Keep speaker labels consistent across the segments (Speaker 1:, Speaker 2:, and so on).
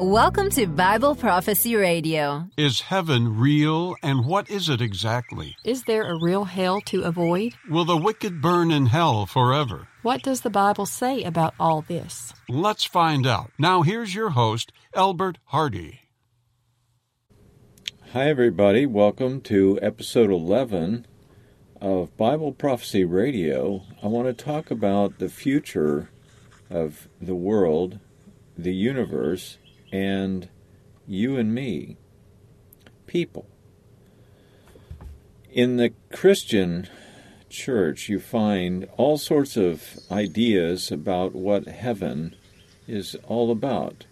Speaker 1: Welcome to Bible Prophecy Radio.
Speaker 2: Is heaven real and what is it exactly?
Speaker 3: Is there a real hell to avoid?
Speaker 2: Will the wicked burn in hell forever?
Speaker 3: What does the Bible say about all this?
Speaker 2: Let's find out. Now, here's your host, Albert Hardy.
Speaker 4: Hi, everybody. Welcome to episode 11 of Bible Prophecy Radio. I want to talk about the future of the world, the universe, and you and me, people. In the Christian church, you find all sorts of ideas about what heaven is all about.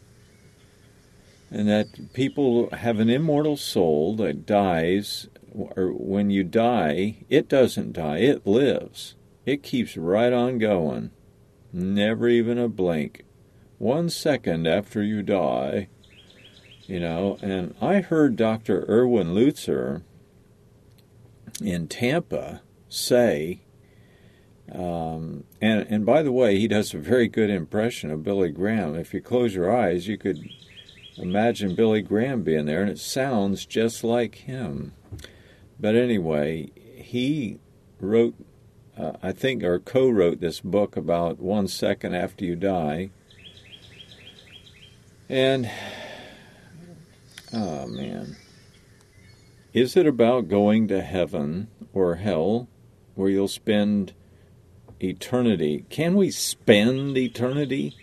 Speaker 4: And that people have an immortal soul that dies, or when you die, it doesn't die, it lives. It keeps right on going, never even a blink one second after you die, you know. And I heard Dr. Erwin Lutzer in Tampa say, um, and and by the way, he does a very good impression of Billy Graham. If you close your eyes, you could imagine Billy Graham being there, and it sounds just like him. But anyway, he wrote, uh, I think, or co-wrote this book about one second after you die, and, oh man. Is it about going to heaven or hell where you'll spend eternity? Can we spend eternity?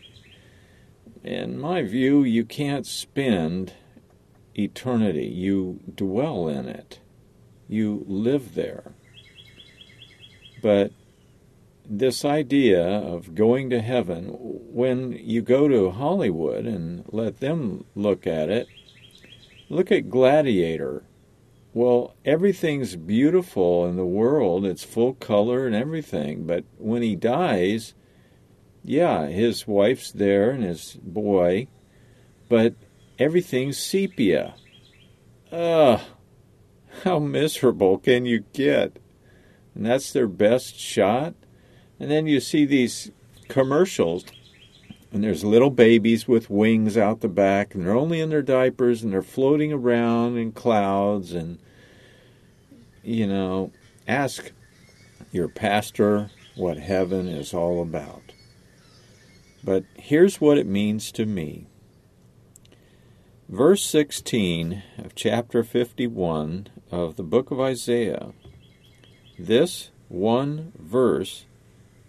Speaker 4: In my view, you can't spend eternity. You dwell in it, you live there. But this idea of going to heaven, when you go to Hollywood and let them look at it, look at Gladiator. Well, everything's beautiful in the world, it's full color and everything, but when he dies, yeah, his wife's there and his boy, but everything's sepia. Ugh, how miserable can you get? And that's their best shot? And then you see these commercials, and there's little babies with wings out the back, and they're only in their diapers, and they're floating around in clouds. And, you know, ask your pastor what heaven is all about. But here's what it means to me. Verse 16 of chapter 51 of the book of Isaiah. This one verse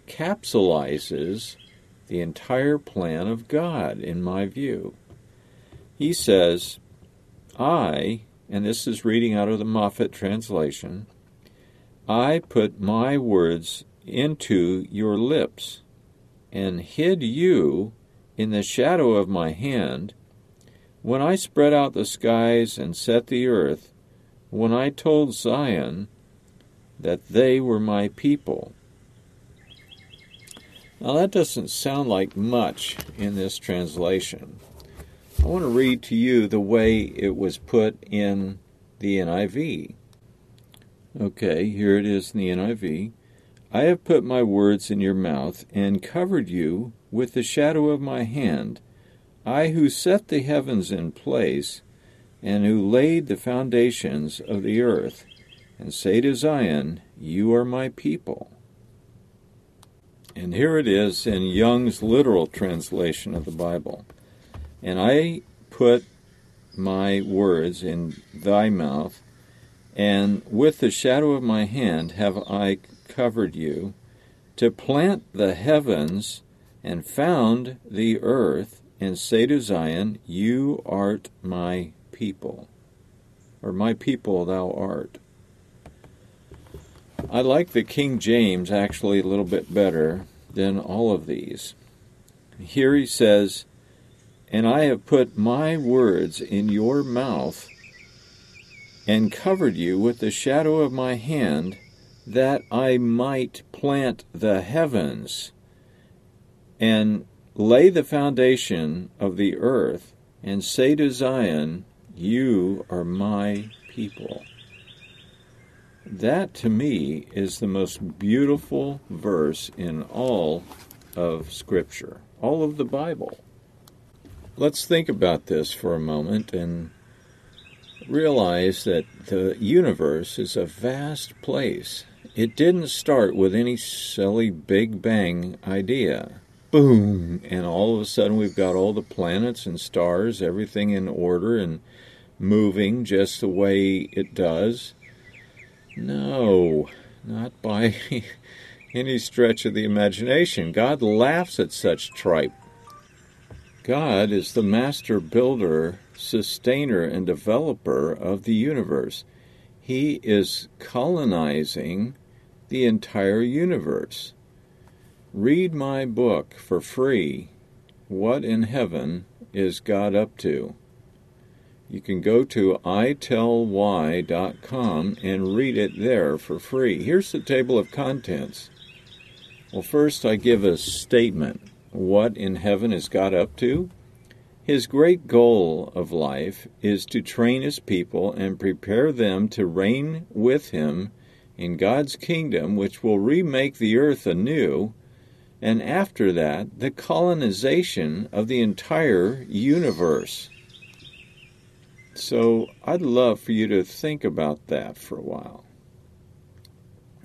Speaker 4: capsulizes the entire plan of God, in my view. He says, I, and this is reading out of the Moffatt translation, I put my words into your lips and hid you in the shadow of my hand when I spread out the skies and set the earth, when I told Zion that they were my people. Now, that doesn't sound like much in this translation. I want to read to you the way it was put in the NIV. Okay, here it is in the NIV. I have put my words in your mouth and covered you with the shadow of my hand. I who set the heavens in place and who laid the foundations of the earth, and say to Zion, You are my people. And here it is in Young's literal translation of the Bible. And I put my words in thy mouth, and with the shadow of my hand have I covered you, to plant the heavens and found the earth, and say to Zion, You art my people, or my people thou art. I like the King James actually a little bit better than all of these. Here he says, And I have put my words in your mouth and covered you with the shadow of my hand, that I might plant the heavens and lay the foundation of the earth, and say to Zion, You are my people. That to me is the most beautiful verse in all of Scripture, all of the Bible. let's think about this for a moment and realize that the universe is a vast place. It didn't start with any silly Big Bang idea. Boom! And all of a sudden we've got all the planets and stars, everything in order and moving just the way it does. No, not by any stretch of the imagination. God laughs at such tripe. God is the master builder, sustainer, and developer of the universe. He is colonizing the entire universe. Read my book for free. What in heaven is God up to? You can go to itellwhy.com and read it there for free. Here's the table of contents. Well, first I give a statement. What in heaven is God up to? His great goal of life is to train his people and prepare them to reign with him in God's kingdom, which will remake the earth anew, and after that, the colonization of the entire universe. So I'd love for you to think about that for a while.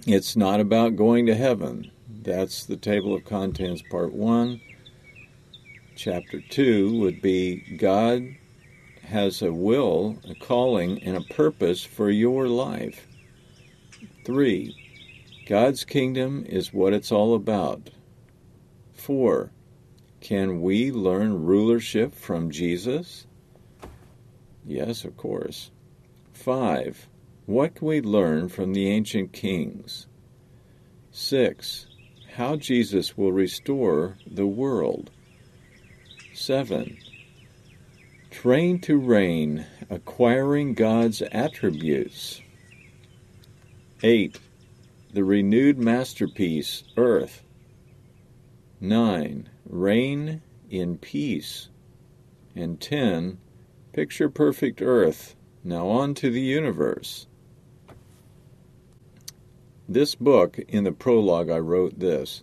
Speaker 4: It's not about going to heaven. That's the table of contents, part one. Chapter 2 would be God has a will, a calling, and a purpose for your life. 3. God's kingdom is what it's all about. 4. Can we learn rulership from Jesus? Yes, of course. 5. What can we learn from the ancient kings? 6. How Jesus will restore the world. 7. Train to reign, acquiring God's attributes. 8. The renewed masterpiece, Earth. 9. Reign in peace. And 10. Picture perfect Earth. Now on to the universe. This book, in the prologue, I wrote this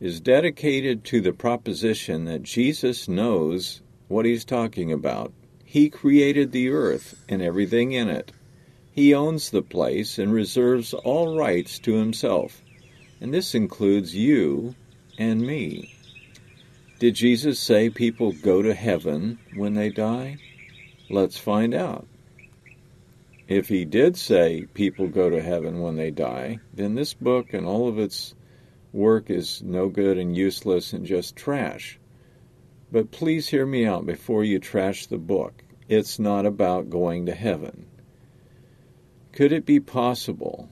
Speaker 4: is dedicated to the proposition that Jesus knows what he's talking about. He created the earth and everything in it. He owns the place and reserves all rights to himself. And this includes you and me. Did Jesus say people go to heaven when they die? Let's find out. If he did say people go to heaven when they die, then this book and all of its work is no good and useless and just trash. But please hear me out before you trash the book. It's not about going to heaven. Could it be possible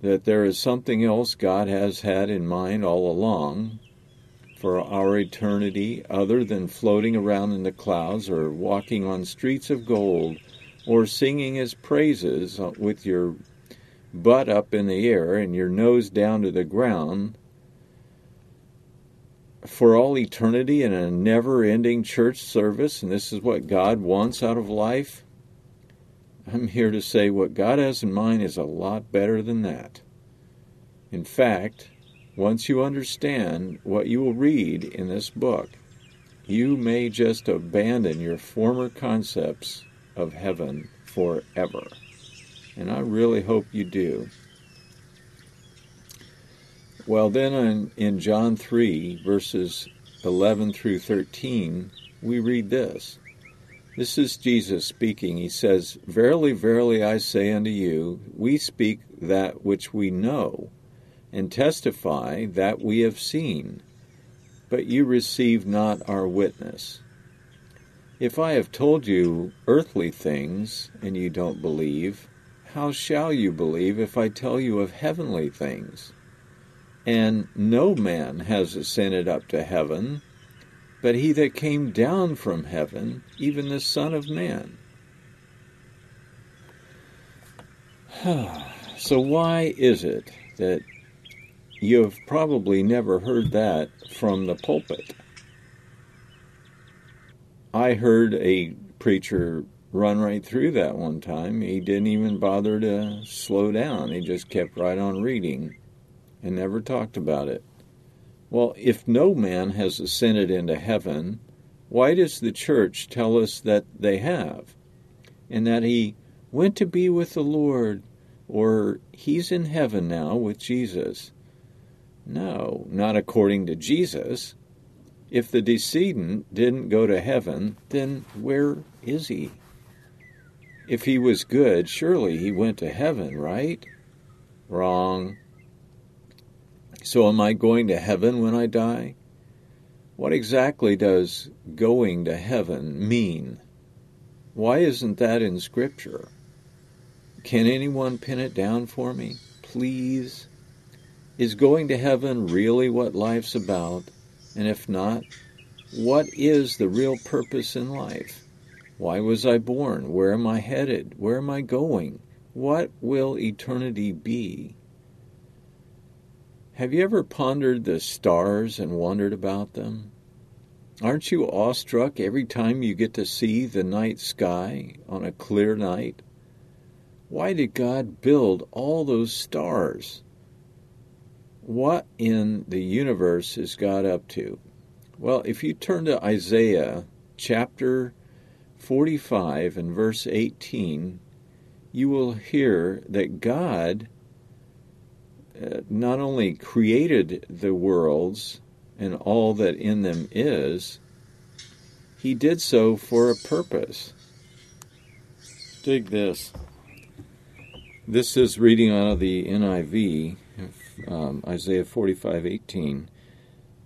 Speaker 4: that there is something else God has had in mind all along for our eternity other than floating around in the clouds or walking on streets of gold or singing his praises with your butt up in the air and your nose down to the ground for all eternity in a never ending church service, and this is what God wants out of life, I'm here to say what God has in mind is a lot better than that. In fact, once you understand what you will read in this book, you may just abandon your former concepts of heaven forever. And I really hope you do. Well, then in, in John 3, verses 11 through 13, we read this. This is Jesus speaking. He says, Verily, verily, I say unto you, we speak that which we know, and testify that we have seen, but you receive not our witness. If I have told you earthly things, and you don't believe, how shall you believe if I tell you of heavenly things? And no man has ascended up to heaven, but he that came down from heaven, even the Son of Man. so, why is it that you have probably never heard that from the pulpit? I heard a preacher run right through that one time. He didn't even bother to slow down, he just kept right on reading and never talked about it. Well, if no man has ascended into heaven, Why does the church tell us that they have? And that he went to be with the Lord, or he's in heaven now with Jesus? No, not according to Jesus. If the decedent didn't go to heaven, then where is he? If he was good, surely he went to heaven, right? Wrong. So am I going to heaven when I die? What exactly does going to heaven mean? Why isn't that in Scripture? Can anyone pin it down for me? Please? Is going to heaven really what life's about? And if not, what is the real purpose in life? Why was I born? Where am I headed? Where am I going? What will eternity be? Have you ever pondered the stars and wondered about them? Aren't you awestruck every time you get to see the night sky on a clear night? Why did God build all those stars? What in the universe is God up to? Well, if you turn to Isaiah chapter 45 and verse 18, you will hear that God uh, not only created the worlds and all that in them is, he did so for a purpose. Dig this. This is reading out of the NIV, um, Isaiah 45:18.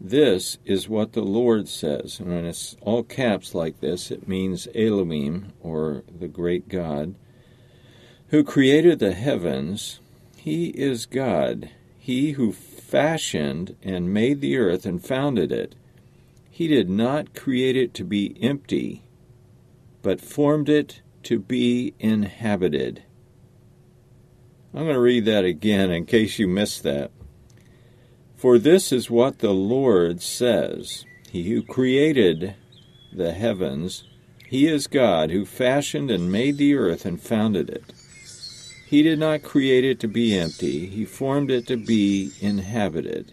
Speaker 4: This is what the Lord says. And when it's all caps like this, it means Elohim, or the great God, who created the heavens. He is God, he who fashioned and made the earth and founded it. He did not create it to be empty, but formed it to be inhabited. I'm going to read that again in case you missed that. For this is what the Lord says He who created the heavens, He is God who fashioned and made the earth and founded it. He did not create it to be empty, He formed it to be inhabited.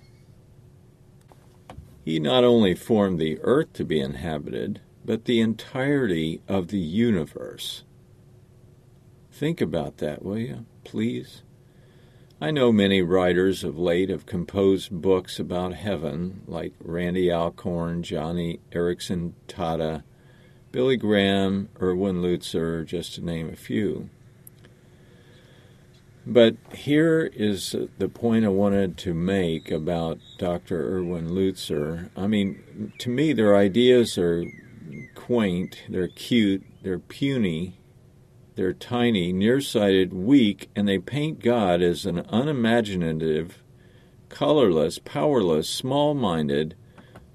Speaker 4: He not only formed the earth to be inhabited, but the entirety of the universe. Think about that, will you, please? I know many writers of late have composed books about heaven, like Randy Alcorn, Joni Eareckson Tada, Billy Graham, Erwin Lutzer, just to name a few. But here is the point I wanted to make about Dr. Erwin Lutzer. I mean, to me, their ideas are quaint, they're cute, they're puny, they're tiny, nearsighted, weak, and they paint God as an unimaginative, colorless, powerless, small minded,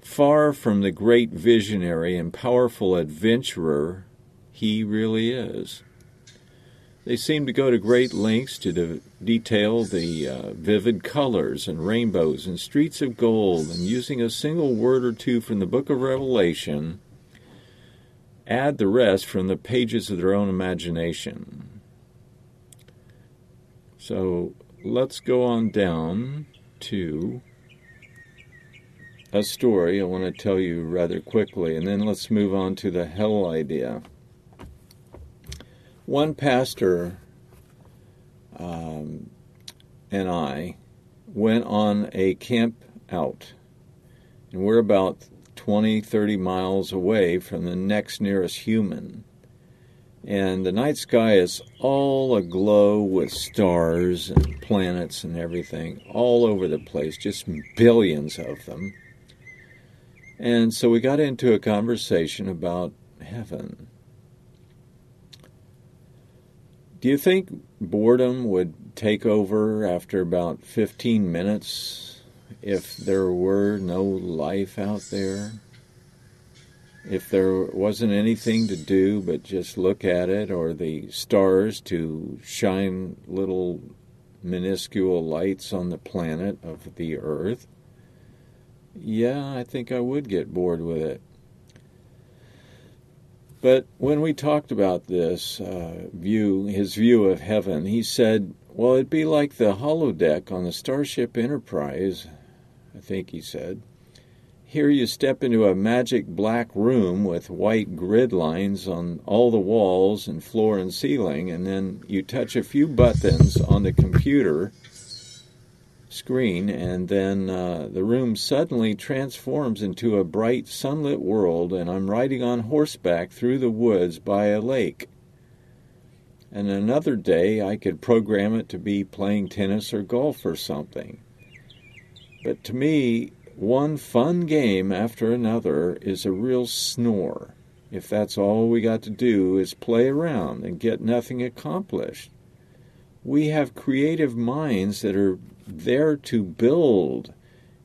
Speaker 4: far from the great visionary and powerful adventurer he really is. They seem to go to great lengths to de- detail the uh, vivid colors and rainbows and streets of gold, and using a single word or two from the book of Revelation, add the rest from the pages of their own imagination. So let's go on down to a story I want to tell you rather quickly, and then let's move on to the hell idea. One pastor um, and I went on a camp out, and we're about 20, 30 miles away from the next nearest human. And the night sky is all aglow with stars and planets and everything all over the place, just billions of them. And so we got into a conversation about heaven. Do you think boredom would take over after about 15 minutes if there were no life out there? If there wasn't anything to do but just look at it or the stars to shine little minuscule lights on the planet of the earth? Yeah, I think I would get bored with it. But when we talked about this uh, view, his view of heaven, he said, well, it'd be like the holodeck on the Starship Enterprise, I think he said. here you step into a magic black room with white grid lines on all the walls and floor and ceiling, and then you touch a few buttons on the computer screen, and then uh, the room suddenly transforms into a bright sunlit world, and I'm riding on horseback through the woods by a lake. And another day I could program it to be playing tennis or golf or something. But to me, one fun game after another is a real snore if that's all we got to do is play around and get nothing accomplished. We have creative minds that are there to build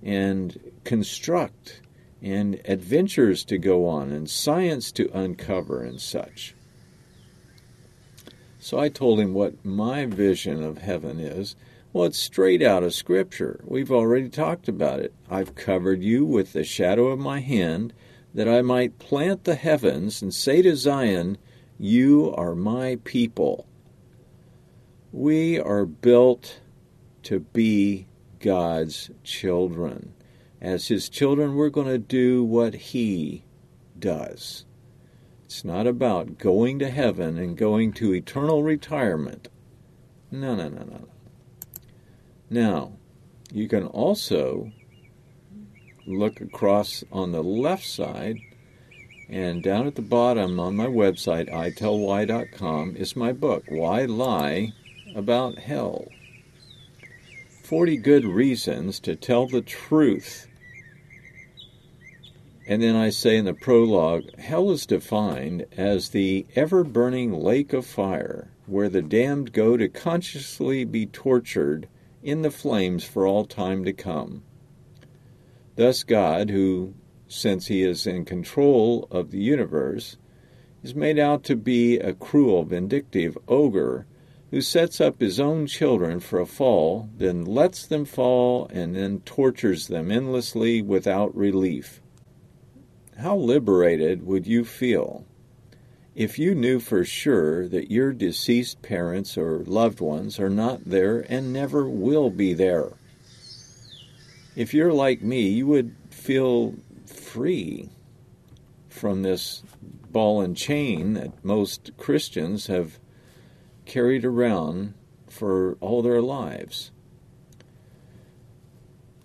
Speaker 4: and construct and adventures to go on and science to uncover and such. So I told him what my vision of heaven is. Well, it's straight out of Scripture. We've already talked about it. I've covered you with the shadow of my hand, that I might plant the heavens and say to Zion, You are my people. We are built to be God's children. As His children, we're going to do what He does. It's not about going to heaven and going to eternal retirement. No, no, no, no. Now, you can also look across on the left side, and down at the bottom on my website, itellwhy.com, is my book, Why Lie About Hell? 40 Good Reasons to Tell the Truth. And then I say in the prologue, hell is defined as the ever burning lake of fire where the damned go to consciously be tortured in the flames for all time to come. Thus, God, who, since he is in control of the universe, is made out to be a cruel, vindictive ogre who sets up his own children for a fall, then lets them fall, and then tortures them endlessly without relief. How liberated would you feel if you knew for sure that your deceased parents or loved ones are not there and never will be there. If you're like me, you would feel free from this ball and chain that most Christians have carried around for all their lives.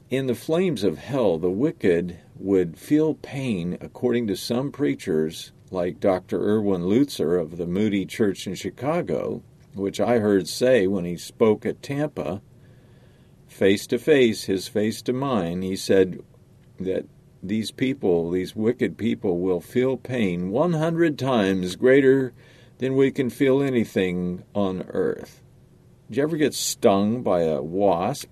Speaker 4: In the flames of hell, the wicked would feel pain, according to some preachers, like Dr. Erwin Lutzer of the Moody Church in Chicago, which I heard say when he spoke at Tampa, face to face, his face to mine, he said that these people, these wicked people, will feel pain 100 times greater than we can feel anything on earth. Did you ever get stung by a wasp?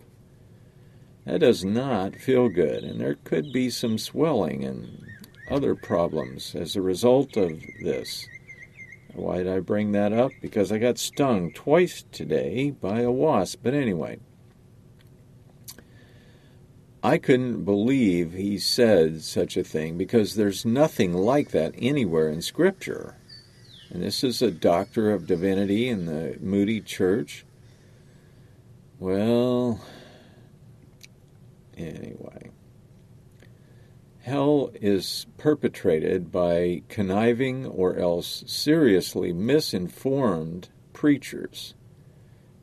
Speaker 4: That does not feel good, and there could be some swelling and other problems as a result of this. Why did I bring that up? Because I got stung twice today by a wasp. But anyway, I couldn't believe he said such a thing because there's nothing like that anywhere in Scripture. And this is a doctor of divinity in the Moody Church. Well, anyway. Hell is perpetrated by conniving or else seriously misinformed preachers.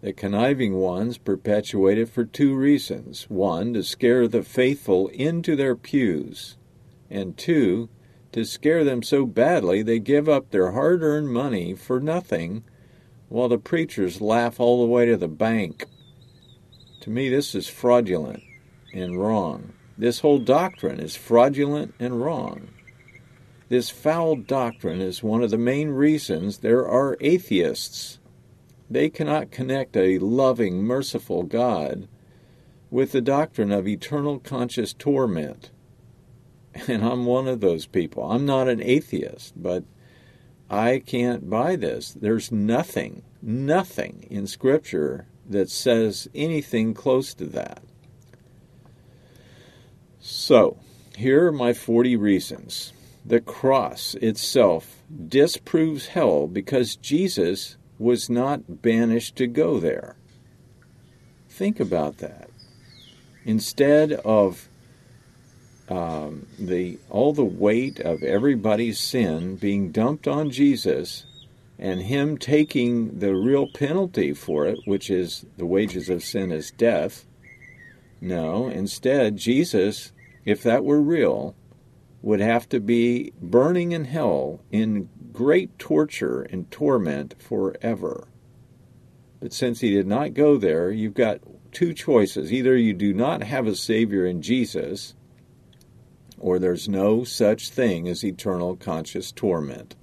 Speaker 4: The conniving ones perpetuate it for two reasons one, to scare the faithful into their pews, and two, to scare them so badly they give up their hard earned money for nothing while the preachers laugh all the way to the bank. To me, this is fraudulent and wrong. This whole doctrine is fraudulent and wrong. This foul doctrine is one of the main reasons there are atheists. They cannot connect a loving, merciful God with the doctrine of eternal conscious torment. And I'm one of those people. I'm not an atheist, but I can't buy this. There's nothing, nothing in Scripture that says anything close to that. So, here are my 40 reasons. The cross itself disproves hell because Jesus was not banished to go there. Think about that. Instead of um, the all the weight of everybody's sin being dumped on Jesus and him taking the real penalty for it, which is the wages of sin is death. No, instead, Jesus, if that were real, would have to be burning in hell in great torture and torment forever. But since he did not go there, you've got two choices. Either you do not have a Savior in Jesus, or there's no such thing as eternal conscious torment.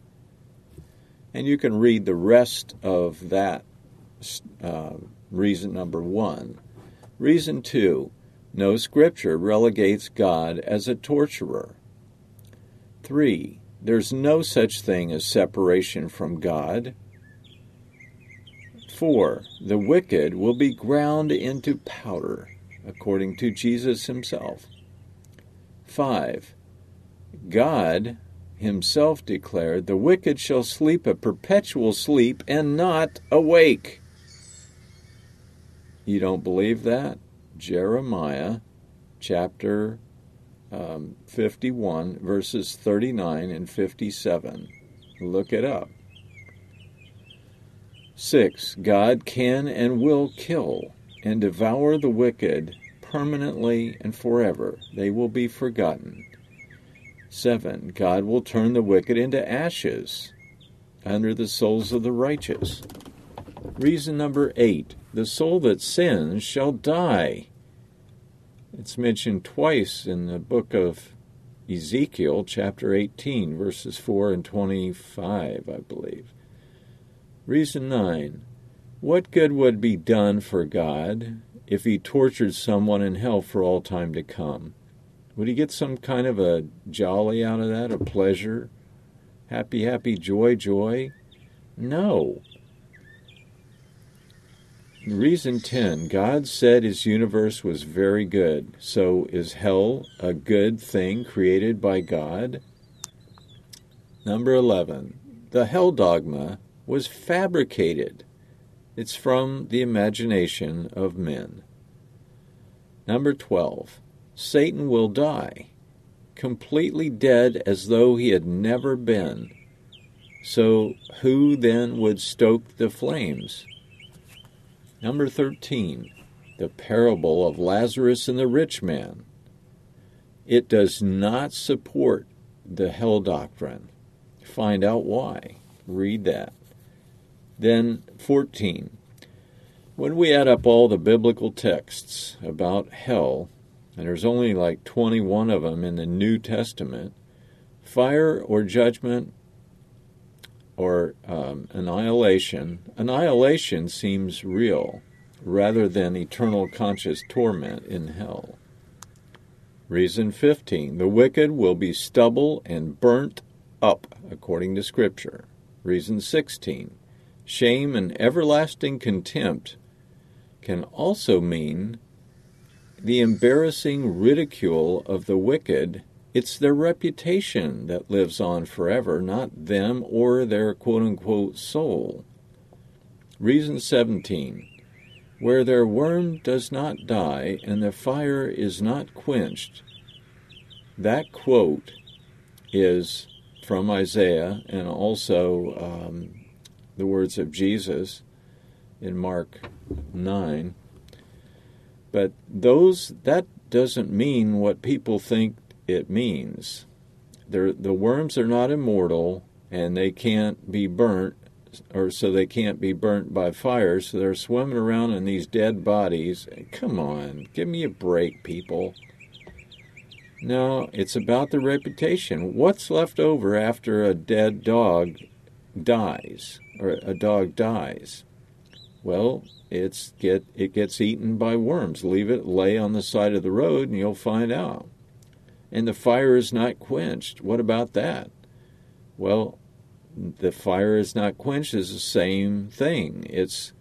Speaker 4: And you can read the rest of that uh, reason number one. Reason two no scripture relegates God as a torturer. Three, there's no such thing as separation from God. Four, the wicked will be ground into powder, according to Jesus himself. Five, God himself declared, The wicked shall sleep a perpetual sleep and not awake. You don't believe that? Jeremiah chapter um, 51, verses 39 and 57. Look it up. 6. God can and will kill and devour the wicked permanently and forever. They will be forgotten. 7. God will turn the wicked into ashes under the soles of the righteous. Reason number 8 The soul that sins shall die. It's mentioned twice in the book of Ezekiel, chapter 18, verses 4 and 25, I believe. Reason 9 What good would be done for God if he tortured someone in hell for all time to come? Would he get some kind of a jolly out of that, a pleasure? Happy, happy, joy, joy? No. Reason 10 God said his universe was very good. So is hell a good thing created by God? Number 11. The hell dogma was fabricated. It's from the imagination of men. Number 12. Satan will die, completely dead as though he had never been. So, who then would stoke the flames? Number 13, the parable of Lazarus and the rich man. It does not support the hell doctrine. Find out why. Read that. Then, 14. When we add up all the biblical texts about hell, and there's only like 21 of them in the New Testament, fire or judgment or um, annihilation, annihilation seems real rather than eternal conscious torment in hell. Reason 15 The wicked will be stubble and burnt up, according to Scripture. Reason 16 Shame and everlasting contempt can also mean the embarrassing ridicule of the wicked, it's their reputation that lives on forever, not them or their quote unquote soul. Reason 17 Where their worm does not die and their fire is not quenched. That quote is from Isaiah and also um, the words of Jesus in Mark 9. But those that doesn't mean what people think it means. They're, the worms are not immortal and they can't be burnt or so they can't be burnt by fire, so they're swimming around in these dead bodies. Come on, give me a break, people. No, it's about the reputation. What's left over after a dead dog dies, or a dog dies? Well, it's get it gets eaten by worms. Leave it lay on the side of the road and you'll find out. And the fire is not quenched. What about that? Well, the fire is not quenched is the same thing. It's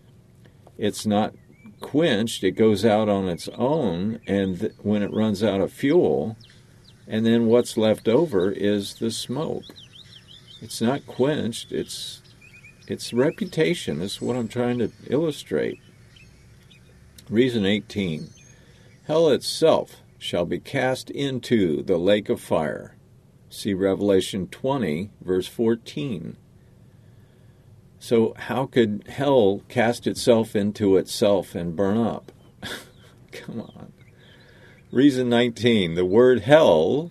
Speaker 4: it's not quenched. It goes out on its own, and th- when it runs out of fuel, and then what's left over is the smoke. It's not quenched. It's its reputation is what I'm trying to illustrate. Reason 18 Hell itself shall be cast into the lake of fire. See Revelation 20, verse 14. So, how could hell cast itself into itself and burn up? Come on. Reason 19. The word hell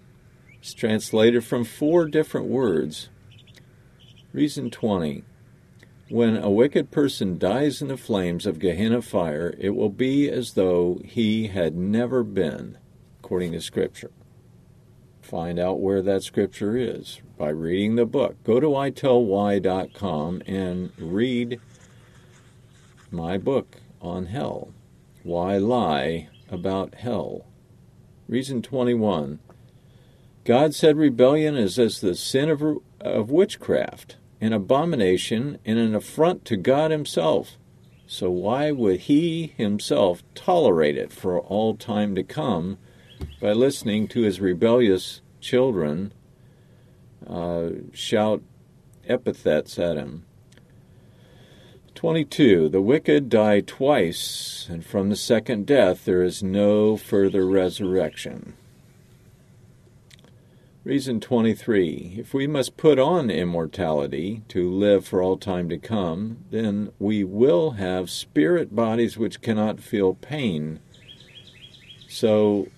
Speaker 4: is translated from four different words. Reason 20. When a wicked person dies in the flames of Gehenna fire, it will be as though he had never been, according to Scripture. Find out where that Scripture is by reading the book. Go to itellwhy.com and read my book on hell. Why lie about hell? Reason 21. God said rebellion is as the sin of, of witchcraft an abomination and an affront to God Himself. So why would He Himself tolerate it for all time to come by listening to His rebellious children uh, shout epithets at Him? 22. The wicked die twice, and from the second death there is no further resurrection. Reason 23. If we must put on immortality to live for all time to come, then we will have spirit bodies which cannot feel pain. So,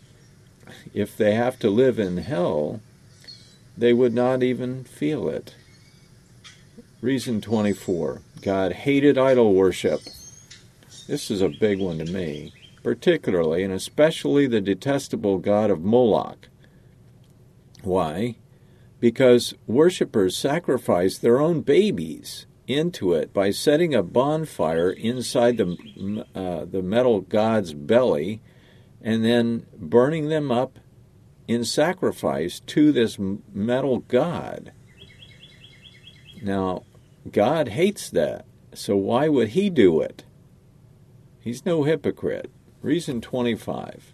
Speaker 4: if they have to live in hell, they would not even feel it. Reason 24. God hated idol worship. This is a big one to me, particularly and especially the detestable god of Moloch why? Because worshippers sacrificed their own babies into it by setting a bonfire inside the, uh, the metal god's belly and then burning them up in sacrifice to this metal god. Now, God hates that, so why would he do it? He's no hypocrite. Reason 25.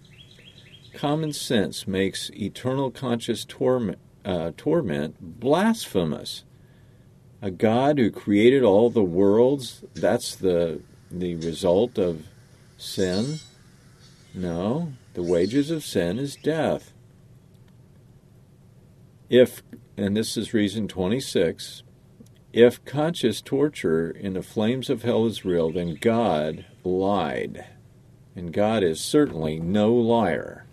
Speaker 4: Common sense makes eternal conscious torment, uh, torment blasphemous. A God who created all the worlds, that's the, the result of sin? No, the wages of sin is death. If, and this is reason 26, if conscious torture in the flames of hell is real, then God lied. And God is certainly no liar.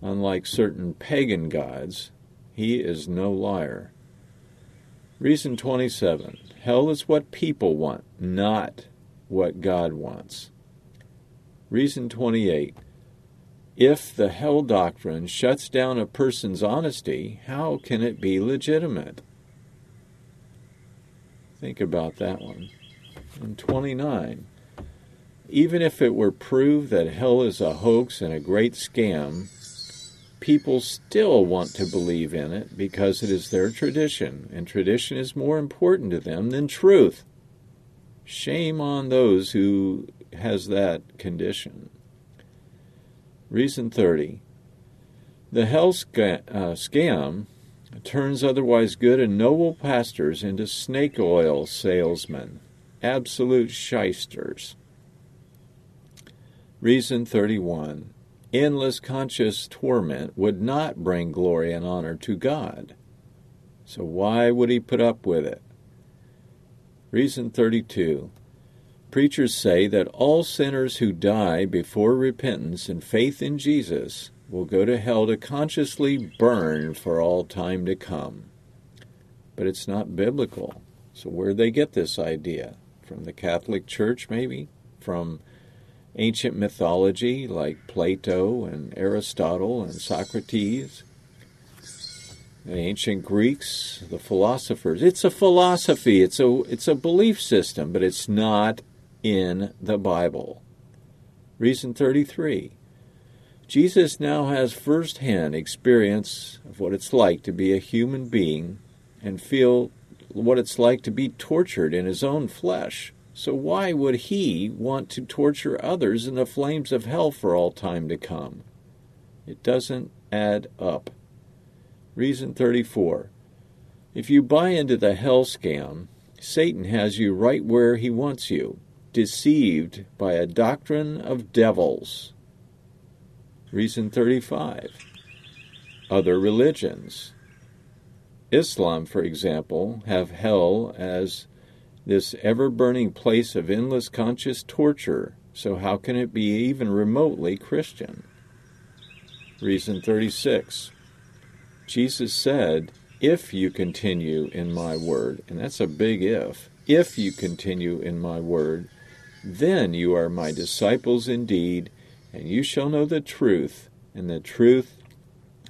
Speaker 4: Unlike certain pagan gods, he is no liar. Reason 27 Hell is what people want, not what God wants. Reason 28 If the hell doctrine shuts down a person's honesty, how can it be legitimate? Think about that one. And 29 Even if it were proved that hell is a hoax and a great scam, people still want to believe in it because it is their tradition, and tradition is more important to them than truth. Shame on those who has that condition. Reason 30. The hell sca- uh, scam turns otherwise good and noble pastors into snake oil salesmen, absolute shysters. Reason 31 endless conscious torment would not bring glory and honor to God. So why would he put up with it? Reason 32. Preachers say that all sinners who die before repentance and faith in Jesus will go to hell to consciously burn for all time to come. But it's not biblical. So where'd they get this idea? From the Catholic Church, maybe? From ancient mythology like Plato and Aristotle and Socrates, the ancient Greeks, the philosophers. It's a philosophy, it's a, it's a belief system, but it's not in the Bible. Reason 33. Jesus now has first hand experience of what it's like to be a human being and feel what it's like to be tortured in his own flesh. So why would he want to torture others in the flames of hell for all time to come? It doesn't add up. Reason 34. If you buy into the hell scam, Satan has you right where he wants you, deceived by a doctrine of devils. Reason 35. Other religions. Islam, for example, have hell as this ever burning place of endless conscious torture, so how can it be even remotely Christian? Reason 36. Jesus said, If you continue in my word, and that's a big if, if you continue in my word, then you are my disciples indeed, and you shall know the truth, and the truth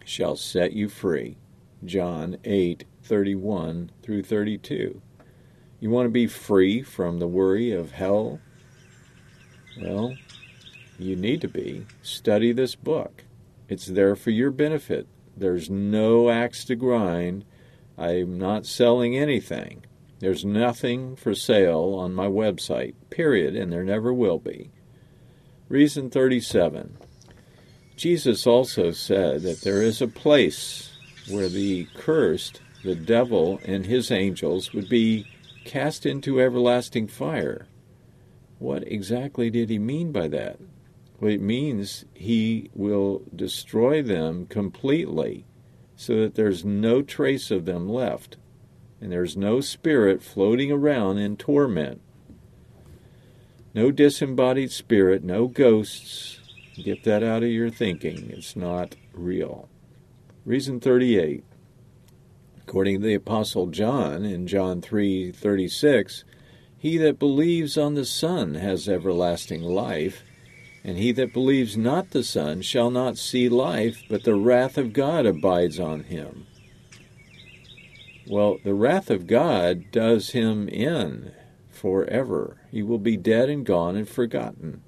Speaker 4: shall set you free. John 8 31 through 32. You want to be free from the worry of hell? Well, you need to be. Study this book. It's there for your benefit. There's no axe to grind. I'm not selling anything. There's nothing for sale on my website, period, and there never will be. Reason 37. Jesus also said that there is a place where the cursed, the devil, and his angels would be cast into everlasting fire. What exactly did he mean by that? Well, it means he will destroy them completely so that there's no trace of them left, and there's no spirit floating around in torment. No disembodied spirit, no ghosts. Get that out of your thinking. It's not real. Reason 38. According to the apostle John in John 3:36, he that believes on the Son has everlasting life, and he that believes not the Son shall not see life, but the wrath of God abides on him. Well, the wrath of God does him in forever. He will be dead and gone and forgotten.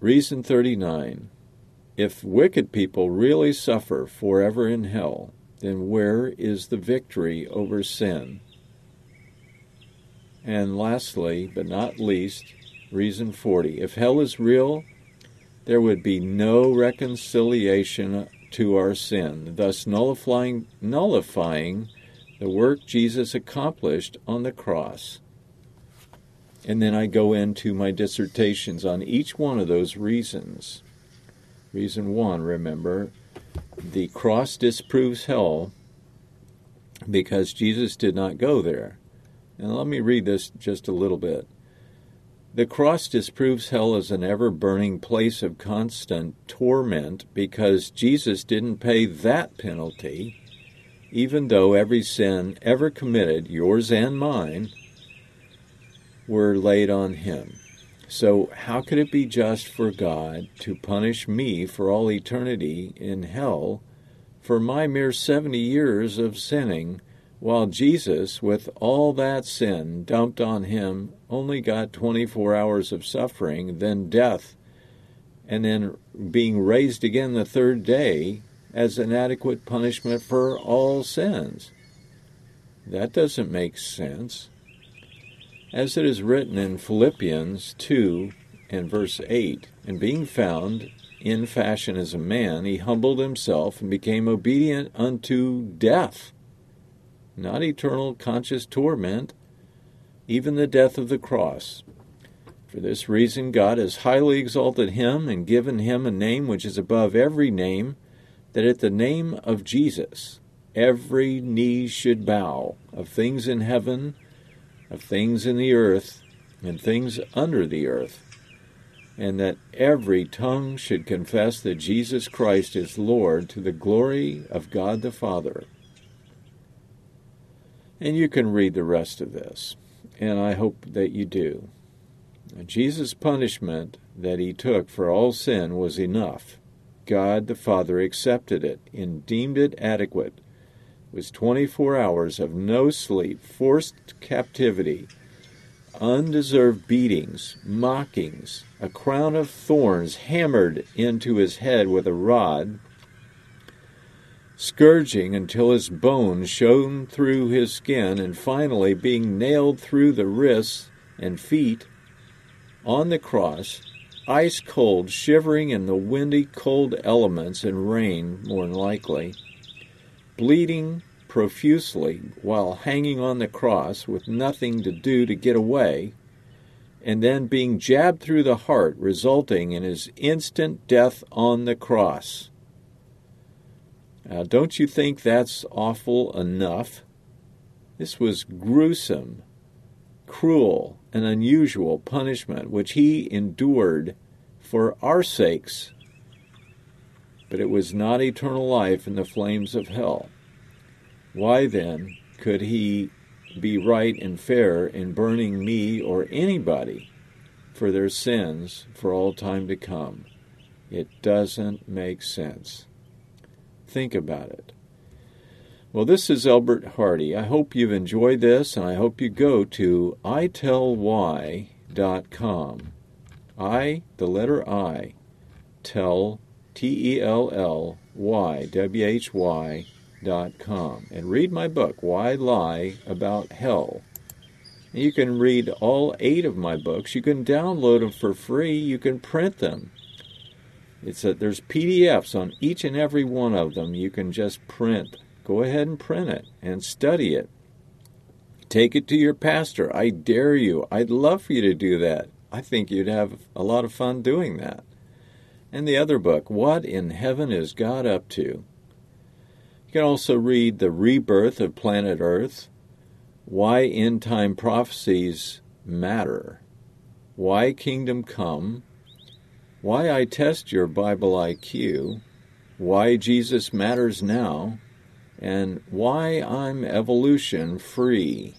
Speaker 4: Reason 39. If wicked people really suffer forever in hell, then where is the victory over sin? And lastly, but not least, reason 40. If hell is real, there would be no reconciliation to our sin, thus nullifying, nullifying the work Jesus accomplished on the cross. And then I go into my dissertations on each one of those reasons. Reason one, remember, the cross disproves hell because Jesus did not go there. And let me read this just a little bit. The cross disproves hell as an ever burning place of constant torment because Jesus didn't pay that penalty even though every sin ever committed, yours and mine, were laid on him. So, how could it be just for God to punish me for all eternity in hell for my mere 70 years of sinning, while Jesus, with all that sin dumped on him, only got 24 hours of suffering, then death, and then being raised again the third day as an adequate punishment for all sins. That doesn't make sense. As it is written in Philippians 2 and verse 8, and being found in fashion as a man, he humbled himself and became obedient unto death, not eternal conscious torment, even the death of the cross. For this reason, God has highly exalted him and given him a name which is above every name that at the name of Jesus every knee should bow of things in heaven, of things in the earth, and things under the earth, and that every tongue should confess that Jesus Christ is Lord to the glory of God the Father. And you can read the rest of this, and I hope that you do. Jesus' punishment that he took for all sin was enough God the Father accepted it and deemed it adequate. It was 24 hours of no sleep, forced captivity, undeserved beatings, mockings, a crown of thorns hammered into his head with a rod, scourging until his bones shone through his skin, and finally being nailed through the wrists and feet on the cross ice cold, shivering in the windy, cold elements and rain, more than likely, bleeding profusely while hanging on the cross with nothing to do to get away, and then being jabbed through the heart, resulting in his instant death on the cross. Now, don't you think that's awful enough? This was gruesome, cruel, and unusual punishment which he endured for our sakes. But it was not eternal life in the flames of hell. Why then could he be right and fair in burning me or anybody for their sins for all time to come? It doesn't make sense. Think about it. Well, this is Elbert Hardy. I hope you've enjoyed this, and I hope you go to itellwhy.com. I, the letter I, tell, T E L L Y, W H Y, dot com, and read my book, Why Lie About Hell. You can read all eight of my books. You can download them for free. You can print them. It's that there's PDFs on each and every one of them. You can just print. Go ahead and print it and study it. Take it to your pastor. I dare you. I'd love for you to do that. I think you'd have a lot of fun doing that. And the other book, What in Heaven is God Up To? You can also read The Rebirth of Planet Earth, Why End Time Prophecies Matter, Why Kingdom Come, why I Test Your Bible IQ, Why Jesus Matters Now, and Why I'm Evolution Free.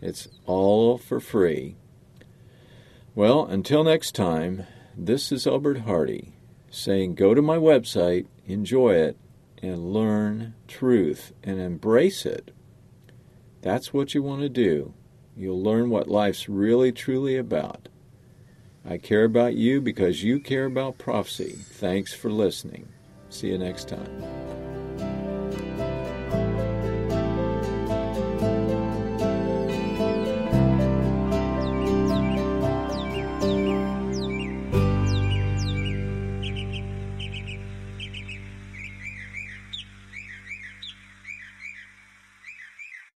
Speaker 4: It's all for free. Well, until next time, this is Albert Hardy saying go to my website, enjoy it, and learn truth and embrace it. That's what you want to do. You'll learn what life's really truly about. I care about you because you care about prophecy. Thanks for listening. See you next time.